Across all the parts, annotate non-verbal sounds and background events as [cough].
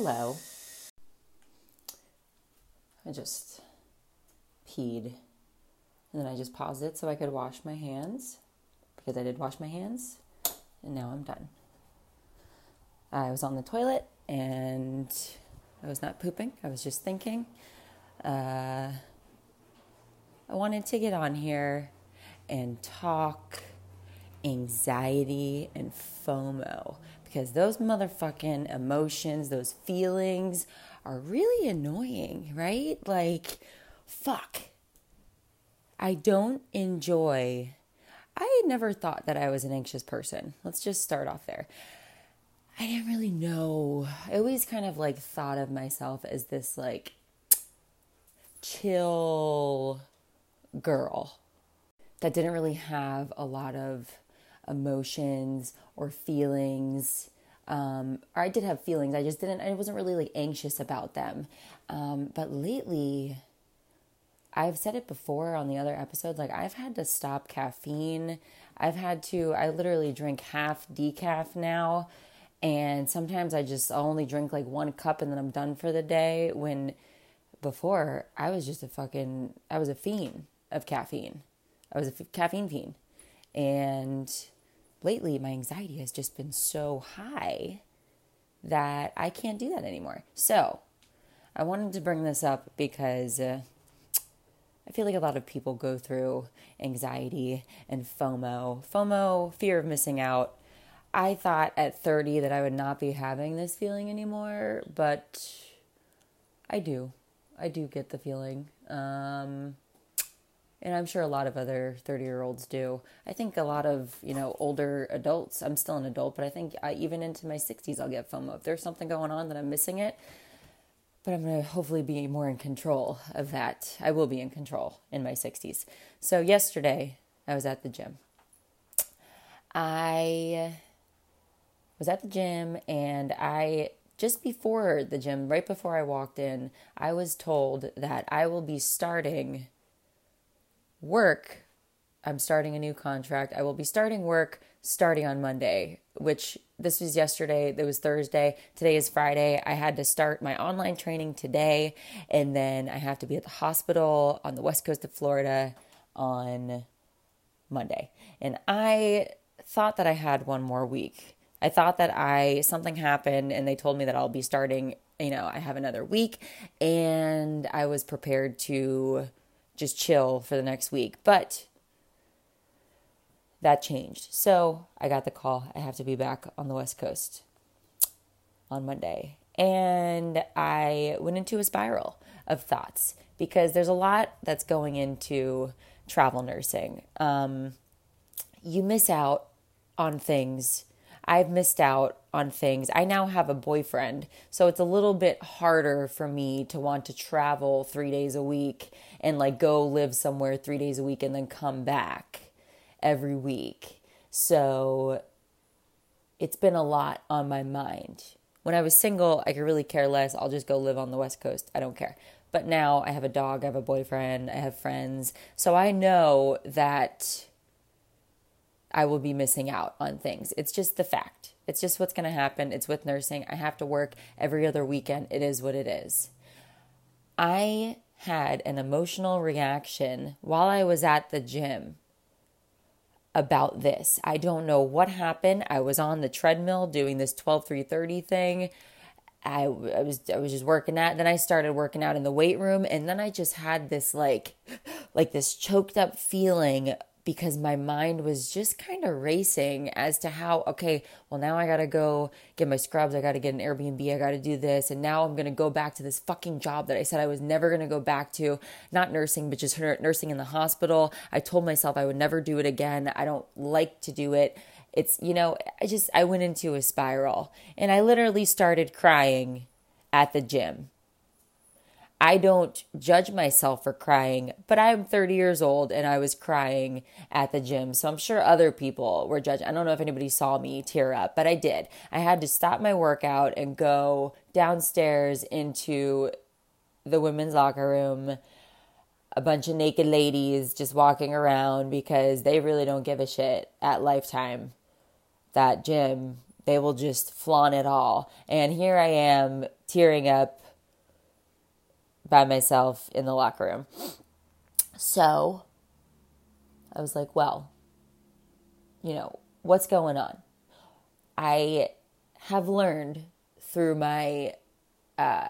hello. I just peed and then I just paused it so I could wash my hands because I did wash my hands and now I'm done. I was on the toilet and I was not pooping, I was just thinking. Uh, I wanted to get on here and talk anxiety and FOMO because those motherfucking emotions, those feelings are really annoying, right? Like, fuck. I don't enjoy. I never thought that I was an anxious person. Let's just start off there. I didn't really know. I always kind of like thought of myself as this like chill girl that didn't really have a lot of emotions or feelings. Um, or I did have feelings. I just didn't. I wasn't really like anxious about them. Um, but lately, I've said it before on the other episode. Like I've had to stop caffeine. I've had to. I literally drink half decaf now, and sometimes I just only drink like one cup and then I'm done for the day. When before I was just a fucking. I was a fiend of caffeine. I was a caffeine fiend, and lately my anxiety has just been so high that I can't do that anymore. So, I wanted to bring this up because uh, I feel like a lot of people go through anxiety and FOMO. FOMO, fear of missing out. I thought at 30 that I would not be having this feeling anymore, but I do. I do get the feeling. Um, and I'm sure a lot of other 30 year olds do. I think a lot of, you know, older adults, I'm still an adult, but I think I, even into my 60s, I'll get FOMO. If there's something going on that I'm missing it, but I'm going to hopefully be more in control of that. I will be in control in my 60s. So, yesterday, I was at the gym. I was at the gym and I just before the gym, right before I walked in, I was told that I will be starting work, I'm starting a new contract. I will be starting work starting on Monday, which this was yesterday. It was Thursday. Today is Friday. I had to start my online training today, and then I have to be at the hospital on the west coast of Florida on Monday. And I thought that I had one more week. I thought that I something happened and they told me that I'll be starting, you know, I have another week and I was prepared to just chill for the next week. But that changed. So I got the call. I have to be back on the West Coast on Monday. And I went into a spiral of thoughts because there's a lot that's going into travel nursing. Um, you miss out on things I've missed out on things. I now have a boyfriend, so it's a little bit harder for me to want to travel three days a week and like go live somewhere three days a week and then come back every week. So it's been a lot on my mind. When I was single, I could really care less. I'll just go live on the West Coast. I don't care. But now I have a dog, I have a boyfriend, I have friends. So I know that I will be missing out on things. It's just the fact. It's just what's going to happen. It's with nursing. I have to work every other weekend. It is what it is. I had an emotional reaction while I was at the gym about this. I don't know what happened. I was on the treadmill doing this 12 3 30 thing. I, I was I was just working out. Then I started working out in the weight room and then I just had this like like this choked up feeling because my mind was just kind of racing as to how, okay, well, now I got to go get my scrubs. I got to get an Airbnb. I got to do this. And now I'm to go back to this fucking job that I said I was never to go back to. Not nursing, but just nursing in the hospital. I told myself I would never do it again. I don't like to do it. It's, you know, I just, I went into a spiral and I literally started crying at the gym I don't judge myself for crying, but I'm 30 years old and I was crying at the gym. So I'm sure other people were judging. I don't know if anybody saw me tear up, but I did. I had to stop my workout and go downstairs into the women's locker room. A bunch of naked ladies just walking around because they really don't give a shit at Lifetime. That gym, they will just flaunt it all. And here I am tearing up by myself in the locker room. So I was like, well, you know, what's going on? I have learned through my uh,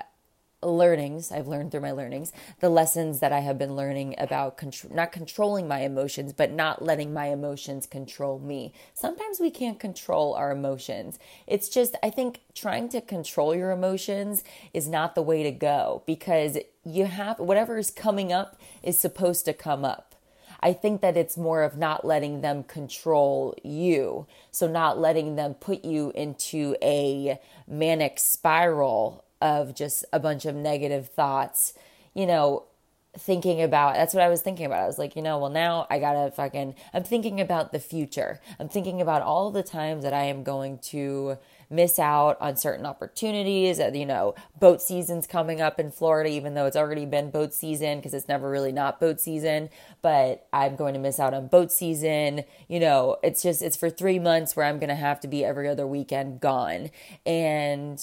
learnings I've learned through my learnings, the lessons that I have been learning about contr- not controlling my emotions, but not letting my emotions control me. Sometimes we can't control our emotions. It's just, I think trying to control your emotions is not the way to go because you have whatever is coming up is supposed to come up. I think that it's more of not letting them control you. So, not letting them put you into a manic spiral of just a bunch of negative thoughts, you know, thinking about that's what I was thinking about. I was like, you know, well now I gotta fucking I'm thinking about the future. I'm thinking about all the times that I am going to miss out on certain opportunities. You know, boat season's coming up in Florida, even though it's already been boat season because it's never really not boat season. But I'm going to miss out on boat season. You know, it's just it's for three months where I'm gonna have to be every other weekend gone. And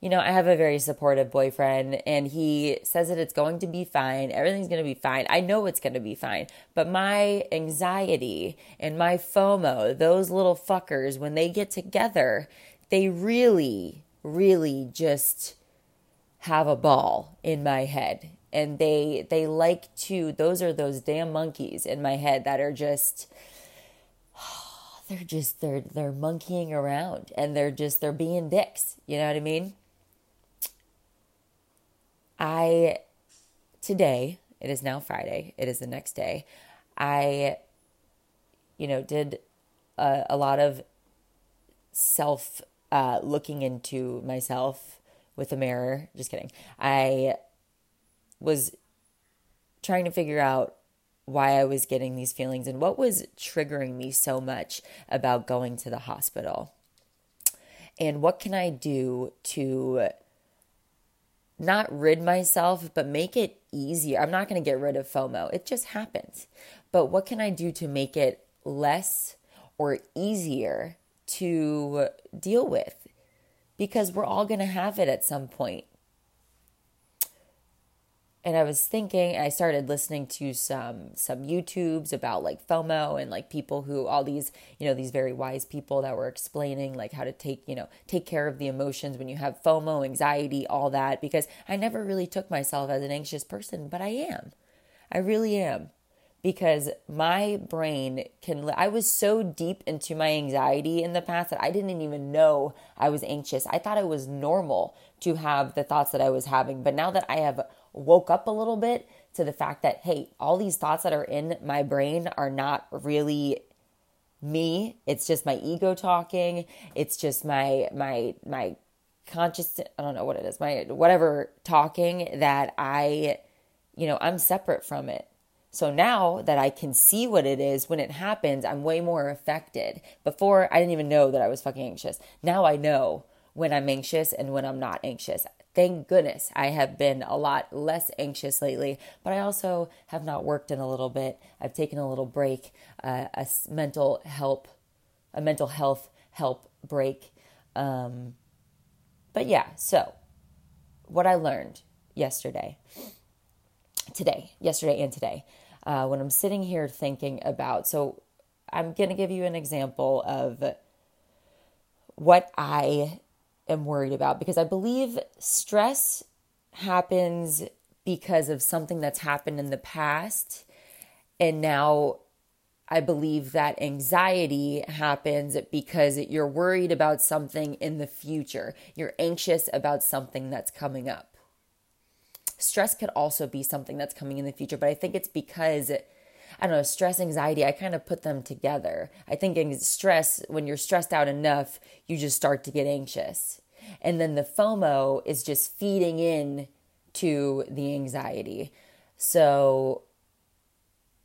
you know, I have a very supportive boyfriend and he says that it's going to be fine. Everything's going to be fine. I know it's going to be fine. But my anxiety and my FOMO, those little fuckers, when they get together, they really, really just have a ball in my head. And they they like to those are those damn monkeys in my head that are just [sighs] they're just they're they're monkeying around and they're just they're being dicks. You know what I mean? I, today, it is now Friday, it is the next day, I, you know, did a, a lot of self uh, looking into myself with a mirror. Just kidding. I was trying to figure out why I was getting these feelings and what was triggering me so much about going to the hospital. And what can I do to not rid myself, but make it easier. I'm not going to get rid of FOMO. It just happens. But what can I do to make it less or easier to deal with? Because we're all going to have it at some point and I was thinking, and I started listening to some some YouTubes about like FOMO and like people who all these you know these very wise people that were explaining like how to take you know take care of the emotions when you have FOMO, anxiety, all that. Because I never really took myself as an anxious person, but I am, I really am, because my brain can. I was so deep into my anxiety in the past that I didn't even know I was anxious. I thought it was normal to have the thoughts that I was having, but now that I have woke up a little bit to the fact that, hey, all these thoughts that are in my brain are not really me. It's just my ego talking. It's just my, my, my conscious, I don't know what it is, my whatever talking that I, you know, I'm separate from it. So now that I can see what it is when it happens, I'm way more affected. Before, I didn't even know that I was fucking anxious. Now I know when I'm anxious and when I'm not anxious thank goodness I have been a lot less anxious lately, but I also have not worked in a little bit. I've taken a little break, uh, a mental help, a mental health help break. Um, but yeah, so what I learned yesterday, today, yesterday and today, uh, when I'm sitting here thinking about, so I'm going to give you an example of what I am worried about because I believe stress happens because of something that's happened in the past. And now I believe that anxiety happens because you're worried about something in the future. You're anxious about something that's coming up. Stress could also be something that's coming in the future, but I think it's because I don't know, stress, anxiety, I kind of put them together. I think stress, when you're stressed out enough, you just start to get anxious. And then the FOMO is just feeding in to the anxiety. So,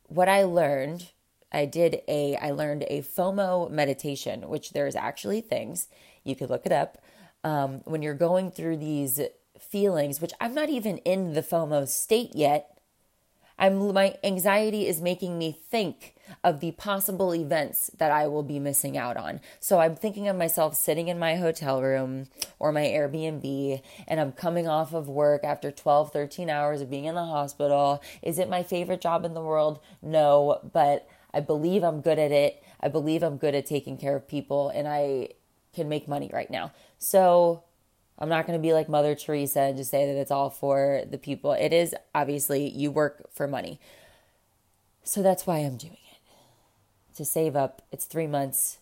what I learned, I did a, I learned a FOMO meditation, which there's actually things you could look it up. Um, when you're going through these feelings, which I'm not even in the FOMO state yet, I'm my anxiety is making me think of the possible events that I will be missing out on. So I'm thinking of myself sitting in my hotel room or my Airbnb and I'm coming off of work after 12, 13 hours of being in the hospital. Is it my favorite job in the world? No, but I believe I'm good at it. I believe I'm good at taking care of people and I can make money right now. So I'm not going to be like Mother Teresa and just say that it's all for the people. It is obviously you work for money. So that's why I'm doing it. To save up, it's three months.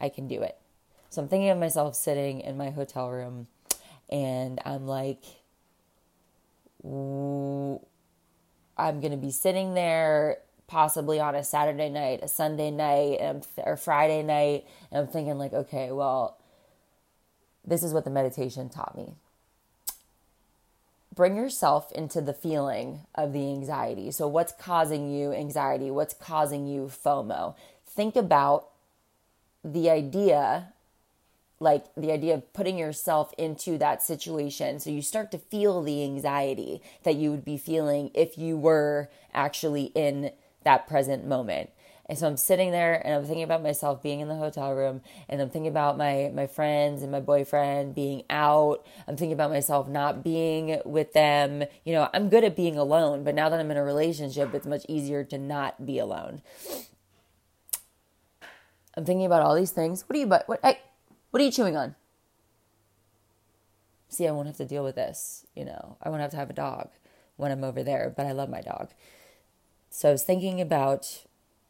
I can do it. So I'm thinking of myself sitting in my hotel room and I'm like, I'm going to be sitting there possibly on a Saturday night, a Sunday night, or Friday night. And I'm thinking, like, okay, well, this is what the meditation taught me. Bring yourself into the feeling of the anxiety. So, what's causing you anxiety? What's causing you FOMO? Think about the idea, like the idea of putting yourself into that situation. So, you start to feel the anxiety that you would be feeling if you were actually in that present moment. And so I'm sitting there and I'm thinking about myself being in the hotel room and I'm thinking about my my friends and my boyfriend being out. I'm thinking about myself not being with them. You know, I'm good at being alone, but now that I'm in a relationship, it's much easier to not be alone. I'm thinking about all these things. What are you but what hey, what are you chewing on? See, I won't have to deal with this, you know. I won't have to have a dog when I'm over there, but I love my dog. So I was thinking about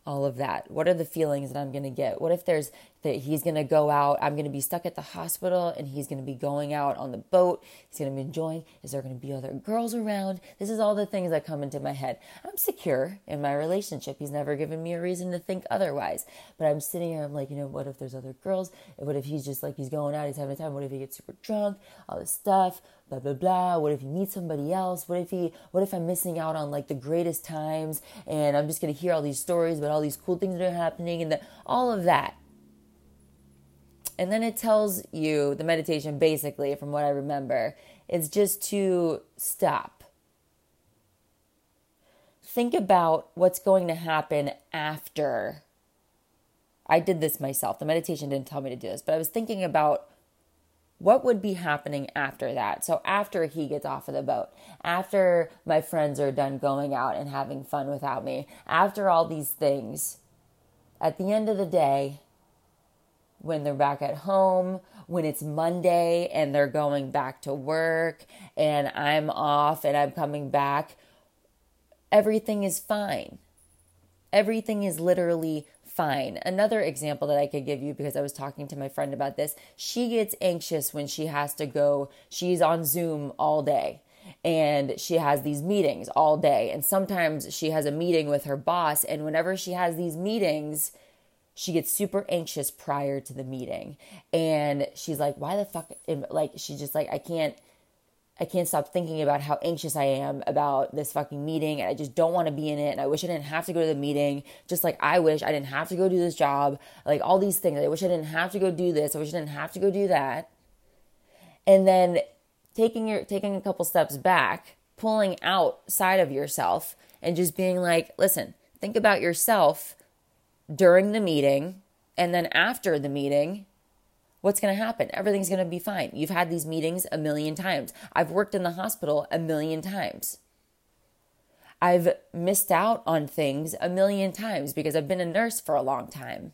all of that? What are the feelings that I'm going to get? What if there's that he's going to go out? I'm going to be stuck at the hospital and he's going to be going out on the boat. He's going to be enjoying. Is there going to be other girls around? This is all the things that come into my head. I'm secure in my relationship. He's never given me a reason to think otherwise. But I'm sitting here, I'm like, you know, what if there's other girls? What if he's just like, he's going out, he's having a time? What if he gets super drunk? All this stuff blah blah blah what if he meets somebody else what if he what if i'm missing out on like the greatest times and i'm just going to hear all these stories about all these cool things that are happening and the, all of that and then it tells you the meditation basically from what i remember is just to stop. Think about what's going to happen after. I did this myself. The meditation didn't tell me to do this but i was thinking about what would be happening after that? So, after he gets off of the boat, after my friends are done going out and having fun without me, after all these things, at the end of the day, when they're back at home, when it's Monday and they're going back to work and I'm off and I'm coming back, everything is fine. Everything is literally fine. Another example that I could give you because I was talking to my friend about this, she gets anxious when she has to go, she's on Zoom all day and she has these meetings all day. And sometimes she has a meeting with her boss, and whenever she has these meetings, she gets super anxious prior to the meeting. And she's like, why the fuck? Like, she's just like, I can't I can't stop thinking about how anxious I am about this fucking meeting. And I just don't want to be in it. And I wish I didn't have to go to the meeting. Just like I wish I didn't have to go do this job. Like all these things. I wish I didn't have to go do this. I wish I didn't have to go do that. And then taking your taking a couple steps back pulling outside of yourself and just being like listen think about yourself during the meeting and then after the meeting what's going to happen? Everything's going to be fine. You've had these meetings a million times. I've worked in the hospital a million times. I've missed out on things a million times because I've been a nurse for a long time.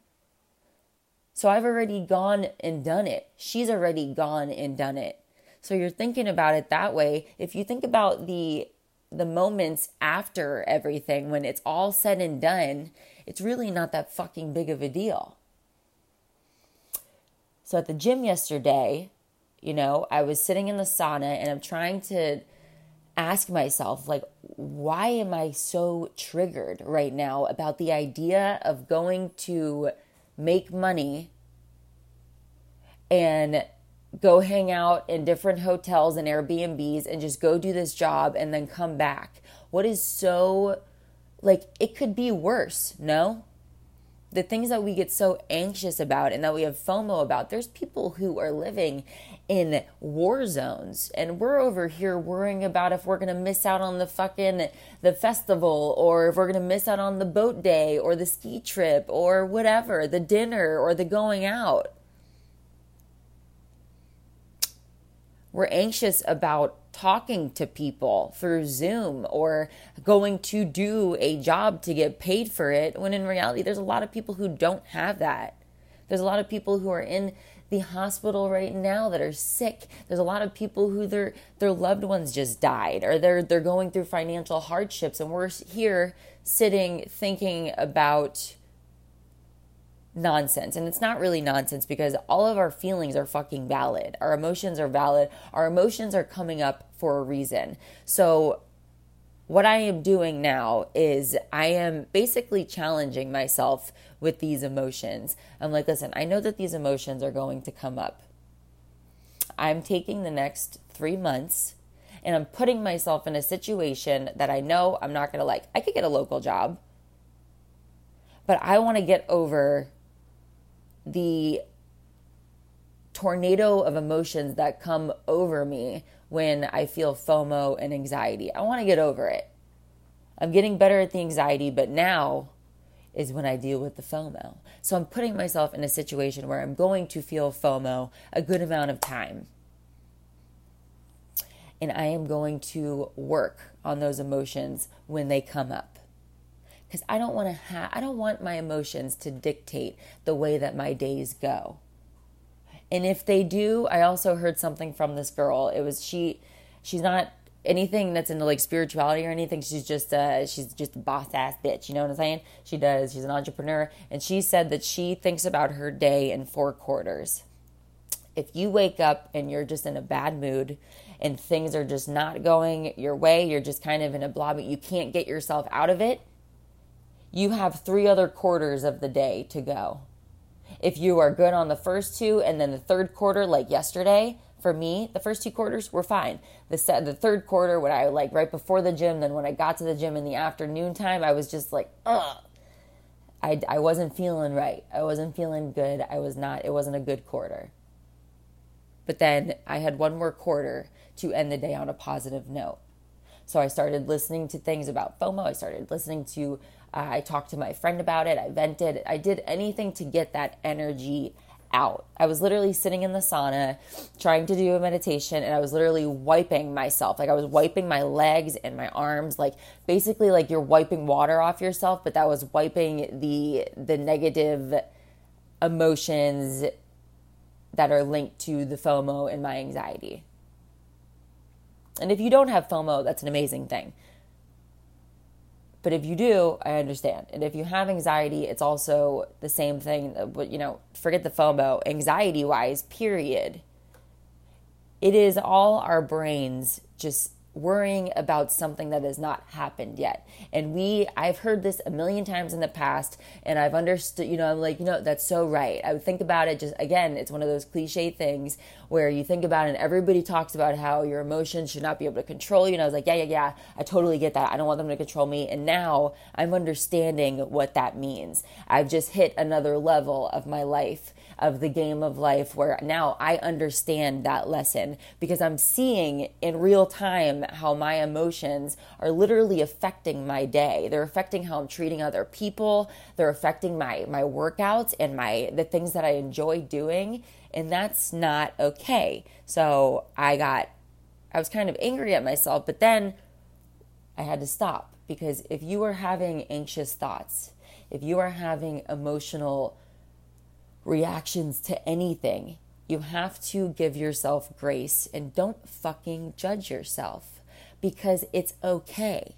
So I've already gone and done it. She's already gone and done it. So you're thinking about it that way. If you think about the the moments after everything when it's all said and done, it's really not that fucking big of a deal. So at the gym yesterday, you know, I was sitting in the sauna and I'm trying to ask myself, like, why am I so triggered right now about the idea of going to make money and go hang out in different hotels and Airbnbs and just go do this job and then come back? What is so, like, it could be worse, no? the things that we get so anxious about and that we have FOMO about, there's people who are living in war zones and we're over here worrying about if we're going to miss out on the fucking the festival or if we're going to miss out on the boat day or the ski trip or whatever, the dinner or the going out. We're anxious about talking to people through Zoom or going to do a job to get paid for it when in reality there's a lot of people who don't have that. There's a lot of people who are in the hospital right now that are sick. There's a lot of people who their their loved ones just died or they're they're going through financial hardships and we're here sitting thinking about nonsense. And it's not really nonsense because all of our feelings are fucking valid. Our emotions are valid. Our emotions are coming up for a reason. So, what I am doing now is I am basically challenging myself with these emotions. I'm like, listen, I know that these emotions are going to come up. I'm taking the next three months and I'm putting myself in a situation that I know I'm not going to like. I could get a local job, but I want to get over the tornado of emotions that come over me when I feel FOMO and anxiety. I want to get over it. I'm getting better at the anxiety, but now is when I deal with the FOMO. So I'm putting myself in a situation where I'm going to feel FOMO a good amount of time. And I am going to work on those emotions when they come up because I don't want to have I don't want my emotions to dictate the way that my days go. And if they do, I also heard something from this girl. It was she she's not anything that's into like spirituality or anything. She's just uh she's just a boss ass bitch, you know what I'm saying? She does. She's an entrepreneur and she said that she thinks about her day in four quarters. If you wake up and you're just in a bad mood and things are just not going your way, you're just kind of in a blob, you can't get yourself out of it you have three other quarters of the day to go. If you are good on the first two and then the third quarter, like yesterday, for me, the first two quarters were fine. The set, the third quarter, when I like right before the gym, then when I got to the gym in the afternoon time, I was just like, ugh. I, I wasn't feeling right. I wasn't feeling good. I was not, it wasn't a good quarter. But then I had one more quarter to end the day on a positive note. So I started listening to things about FOMO. I started listening to uh, I talked to my friend about it. I vented. I did anything to get that energy out. I was literally sitting in the sauna trying to do a meditation and I was literally wiping myself. Like I was wiping my legs and my arms like basically like you're wiping water off yourself, but that was wiping the the negative emotions that are linked to the FOMO and my anxiety. And if you don't have FOMO, that's an amazing thing. But if you do, I understand. And if you have anxiety, it's also the same thing. Uh, but, you know, forget the FOMO, anxiety wise, period. It is all our brains just worrying about something that has not happened yet. And we, I've heard this a million times in the past, and I've understood, you know, I'm like, you know, that's so right. I would think about it just, again, it's one of those cliche things where you think about it and everybody talks about how your emotions should not be able to control you. And I was like, yeah, yeah, yeah, I totally get that. I don't want them to control me. And now I'm understanding what that means. I've just hit another level of my life of the game of life where now I understand that lesson because I'm seeing in real time how my emotions are literally affecting my day. They're affecting how I'm treating other people. They're affecting my my workouts and my the things that I enjoy doing and that's not okay. So I got I was kind of angry at myself, but then I had to stop because if you are having anxious thoughts, if you are having emotional reactions to anything. You have to give yourself grace and don't fucking judge yourself because it's okay.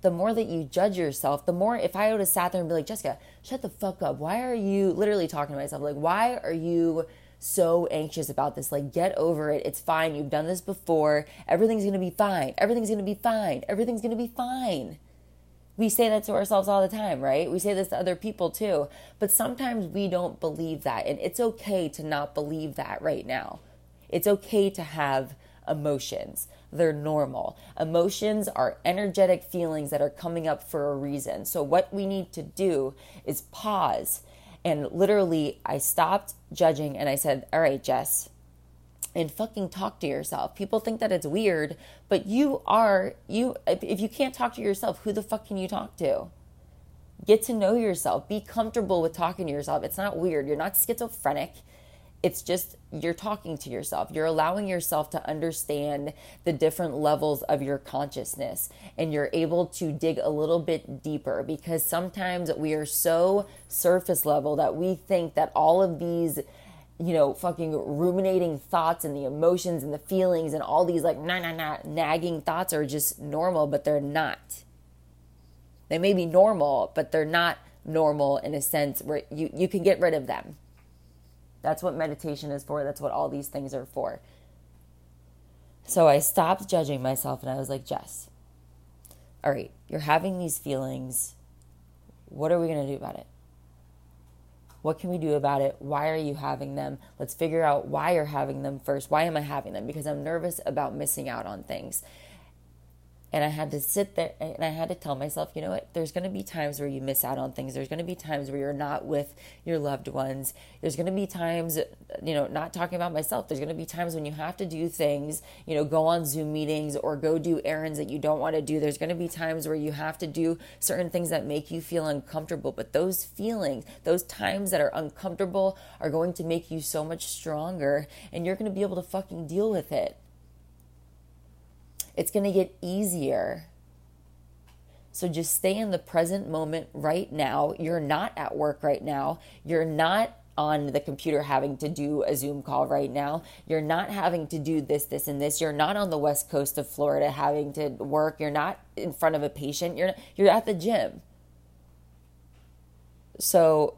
The more that you judge yourself, the more if I would have sat there and be like, Jessica, shut the fuck up. Why are you literally talking to myself? Like, why are you so anxious about this? Like, get over it. It's fine. You've done this before. Everything's gonna be fine. Everything's gonna be fine. Everything's gonna be fine. We say that to ourselves all the time, right? We say this to other people too. But sometimes we don't believe that. And it's okay to not believe that right now. It's okay to have emotions. They're normal. Emotions are energetic feelings that are coming up for a reason. So, what we need to do is pause And literally, I stopped judging and I said, All right, Jess, and fucking talk to yourself. People think that it's weird, but you are, you, if you can't talk to yourself, who the fuck can you talk to? Get to know yourself. Be comfortable with talking to yourself. It's not weird. You're not schizophrenic. It's just you're talking to yourself. You're allowing yourself to understand the different levels of your consciousness and you're able to dig a little bit deeper because sometimes we are so surface level that we think that all of these you know, fucking ruminating thoughts and the emotions and the feelings and all these like nah nah nah nagging thoughts are just normal, but they're not. They may be normal, but they're not normal in a sense where you, you can get rid of them. That's what meditation is for. That's what all these things are for. So I stopped judging myself and I was like, Jess, all right, you're having these feelings. What are we going to do about it? What can we do about it? Why are you having them? Let's figure out why you're having them first. Why am I having them? Because I'm nervous about missing out on things. And I had to sit there and I had to tell myself, you know what? There's going to be times where you miss out on things. There's going to be times where you're not with your loved ones. There's going to be times, you know, not talking about myself. There's going to be times when you have to do things, you know, go on Zoom meetings or go do errands that you don't want to do. There's going to be times where you have to do certain things that make you feel uncomfortable. But those feelings, those times that are uncomfortable are going to make you so much stronger and you're going to be able to fucking deal with it. It's going to get easier. So just stay in the present moment right now. You're not at work right now. You're not on the computer having to do a Zoom call right now. You're not having to do this, this, and this. You're not on the west coast of Florida having to work. You're not in front of a patient. You're you're at the gym. So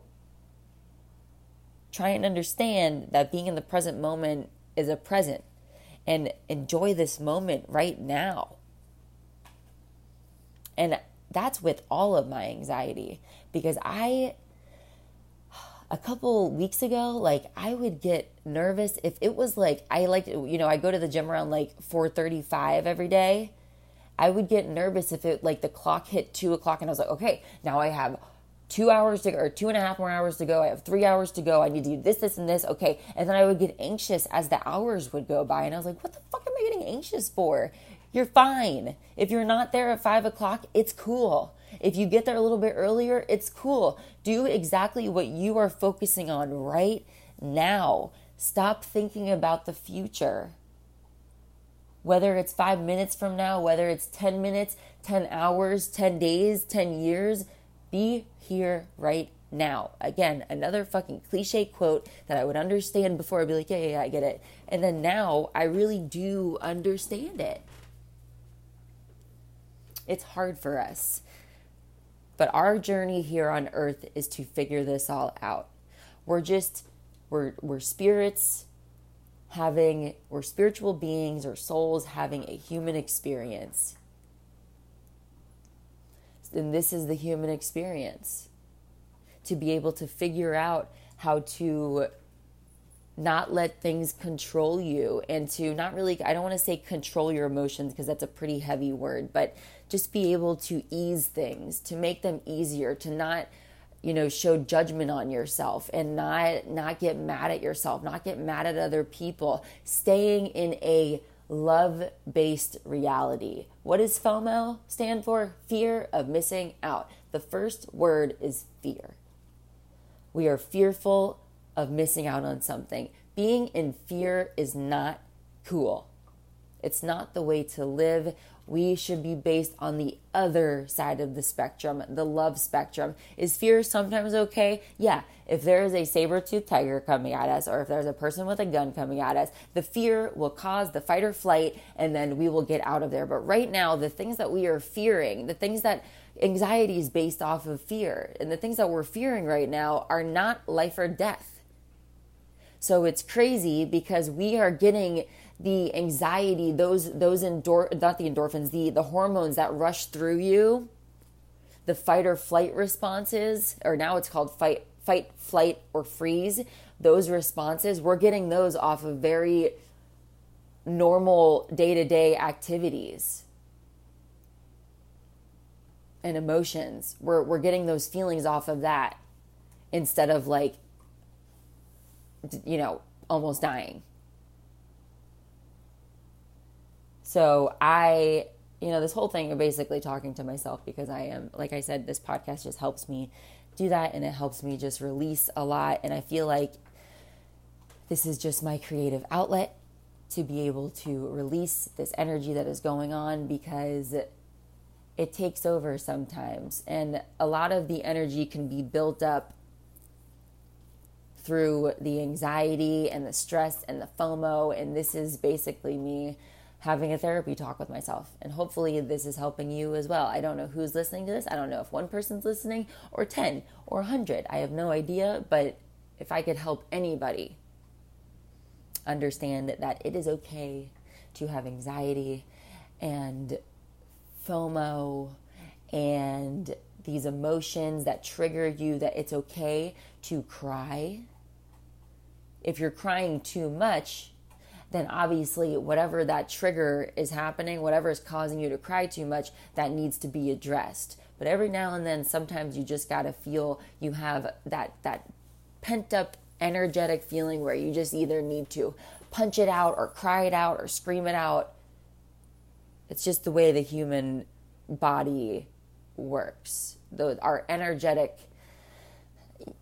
try and understand that being in the present moment is a present and enjoy this moment right now. And that's with all of my anxiety because I a couple weeks ago like I would get nervous if it was like I like you know I go to the gym around like 4:35 every day. I would get nervous if it like the clock hit two o'clock and I was like, okay, now I have two hours to go, or two and a half more hours to go. I have three hours to go. I need to do this, this, and this. Okay. And then I would get anxious as the hours would go by. And I was like, what the fuck am I getting anxious for? You're fine. If you're not there at five o'clock, it's cool. If you get there a little bit earlier, it's cool. Do exactly what you are focusing on right now. Stop thinking about the future. Whether it's five minutes from now, whether it's 10 minutes, 10 hours, 10 days, 10 years, be here right now. Again, another fucking cliche quote that I would understand before I'd be like, yeah, yeah, yeah, I get it. And then now I really do understand it. It's hard for us. But our journey here on earth is to figure this all out. We're just we're we're spirits having we're spiritual beings or souls having a human experience and this is the human experience to be able to figure out how to not let things control you and to not really I don't want to say control your emotions because that's a pretty heavy word but just be able to ease things to make them easier to not you know show judgment on yourself and not not get mad at yourself not get mad at other people staying in a love based reality. What does FOMO stand for? Fear of missing out. The first word is fear. We are fearful of missing out on something. Being in fear is not cool. It's not the way to live we should be based on the other side of the spectrum, the love spectrum. Is fear sometimes okay? Yeah. If there is a saber toothed tiger coming at us, or if there's a person with a gun coming at us, the fear will cause the fight or flight, and then we will get out of there. But right now, the things that we are fearing, the things that anxiety is based off of fear, and the things that we're fearing right now are not life or death. So it's crazy because we are getting the anxiety, those those endor not the endorphins, the the hormones that rush through you, the fight or flight responses, or now it's called fight fight flight or freeze. Those responses, we're getting those off of very normal day-to-day activities and emotions. We're we're getting those feelings off of that. instead of like, you know, almost dying. So I, you know, this whole thing of basically talking to myself because I am, like I said, this podcast just helps me do that and it helps me just release a lot. And I feel like this is just my creative outlet to be able to release this energy that is going on because it takes over sometimes. And a lot of the energy can be built up through the anxiety and the stress and the FOMO. And this is basically me having a therapy talk with myself. And hopefully, this is helping you as well. I don't know who's listening to this. I don't know if one person's listening or 10 or 100. I have no idea. But if I could help anybody understand that it is okay to have anxiety and FOMO and these emotions that trigger you, that it's okay to cry. If you're crying too much, then obviously whatever that trigger is happening, whatever is causing you to cry too much, that needs to be addressed. But every now and then sometimes you just got to feel you have that that pent up energetic feeling where you just either need to punch it out or cry it out or scream it out. It's just the way the human body works. The, our energetic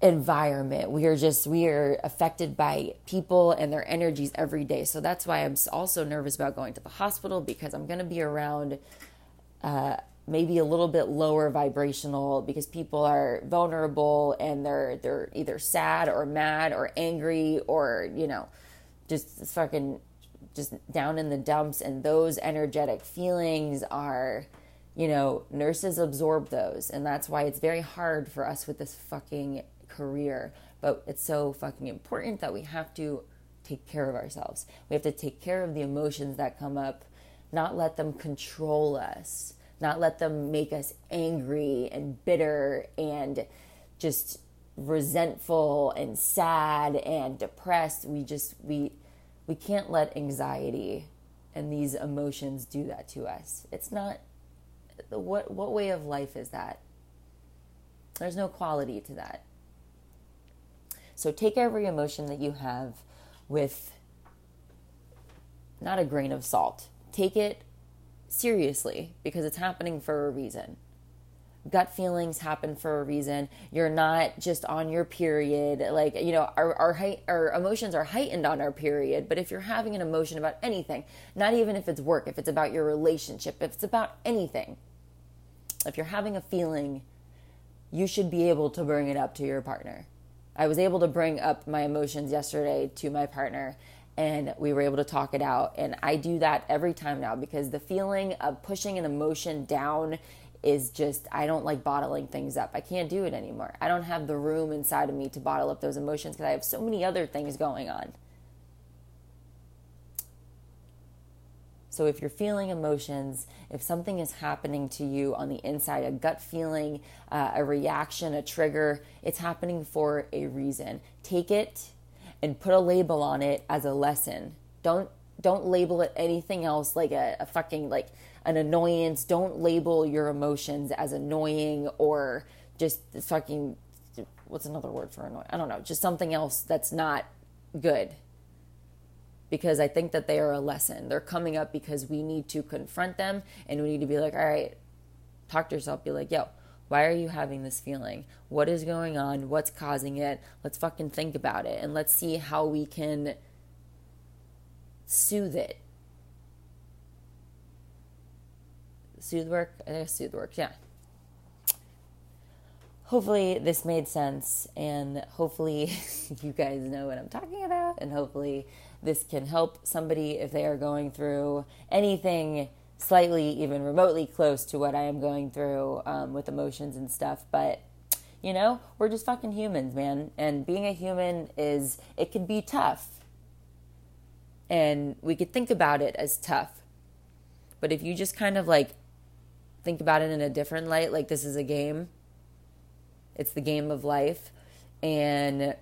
environment. We are just we are affected by people and their energies every day. So that's why I'm also nervous about going to the hospital because I'm going to be around uh, maybe a little bit lower vibrational because people are vulnerable and they're they're either sad or mad or angry or you know just fucking just down in the dumps and those energetic feelings are you know, nurses absorb those. And that's why it's very hard for us with this fucking career. But it's so fucking important that we have to take care of ourselves. We have to take care of the emotions that come up, not let them control us, not let them make us angry and bitter and just resentful and sad and depressed. We just, we, we can't let anxiety and these emotions do that to us. It's not what what way of life is that? There's no quality to that. So take every emotion that you have with not a grain of salt. Take it seriously because it's happening for a reason gut feelings happen for a reason. You're not just on your period. Like, you know, our, our, our emotions are heightened on our period. But if you're having an emotion about anything, not even if it's work, if it's about your relationship, if it's about anything, if you're having a feeling, you should be able to bring it up to your partner. I was able to bring up my emotions yesterday to my partner and we were able to talk it out. And I do that every time now because the feeling of pushing an emotion down is just I don't like bottling things up. I can't do it anymore. I don't have the room inside of me to bottle up those emotions because I have so many other things going on. So if you're feeling emotions, if something is happening to you on the inside, a gut feeling, uh, a reaction, a trigger, it's happening for a reason. Take it and put a label on it as a lesson. Don't don't label it anything else like a, a fucking like an annoyance. Don't label your emotions as annoying or just fucking what's another word for annoying? I don't know, just something else that's not good. Because I think that they are a lesson. They're coming up because we need to confront them and we need to be like, all right, talk to yourself, be like, yo, why are you having this feeling? What is going on? What's causing it? Let's fucking think about it and let's see how we can soothe it soothe work. I think soothe work. Yeah. Hopefully this made sense, and hopefully [laughs] you guys know what I'm talking about, and hopefully this can help somebody if they are going through anything slightly, even remotely close to what I am going through um, with emotions and stuff. But you know, we're just fucking humans, man. And being a human is, it can be tough. And we could think about it as tough. But if you just kind of like think about it in a different light like this is a game it's the game of life and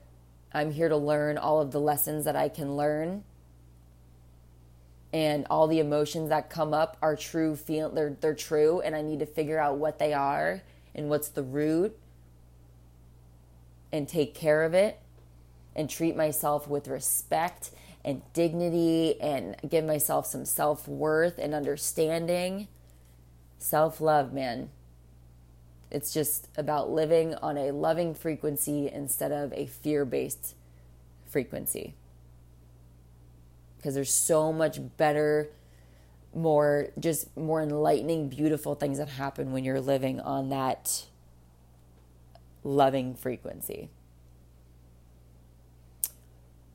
i'm here to learn all of the lessons that i can learn and all the emotions that come up are true feel they're they're true and i need to figure out what they are and what's the root and take care of it and treat myself with respect and dignity and give myself some self worth and understanding. Self love, man. It's just about living on a loving frequency instead of a fear based frequency. Because there's so much better, more, just more enlightening, beautiful things that happen when you're living on that loving frequency.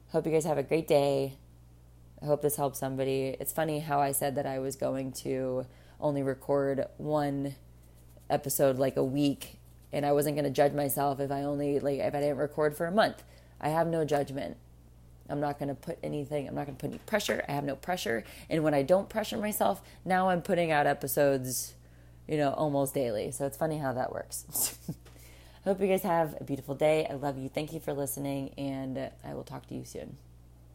Hope you guys have a great day. I hope this helps somebody. It's funny how I said that I was going to only record one episode like a week and I wasn't going to judge myself if I only like if I didn't record for a month. I have no judgment. I'm not going to put anything, I'm not going to put any pressure. I have no pressure. And when I don't pressure myself, now I'm putting out episodes, you know, almost daily. So it's funny how that works. I [laughs] hope you guys have a beautiful day. I love you. Thank you for listening, and I will talk to you soon.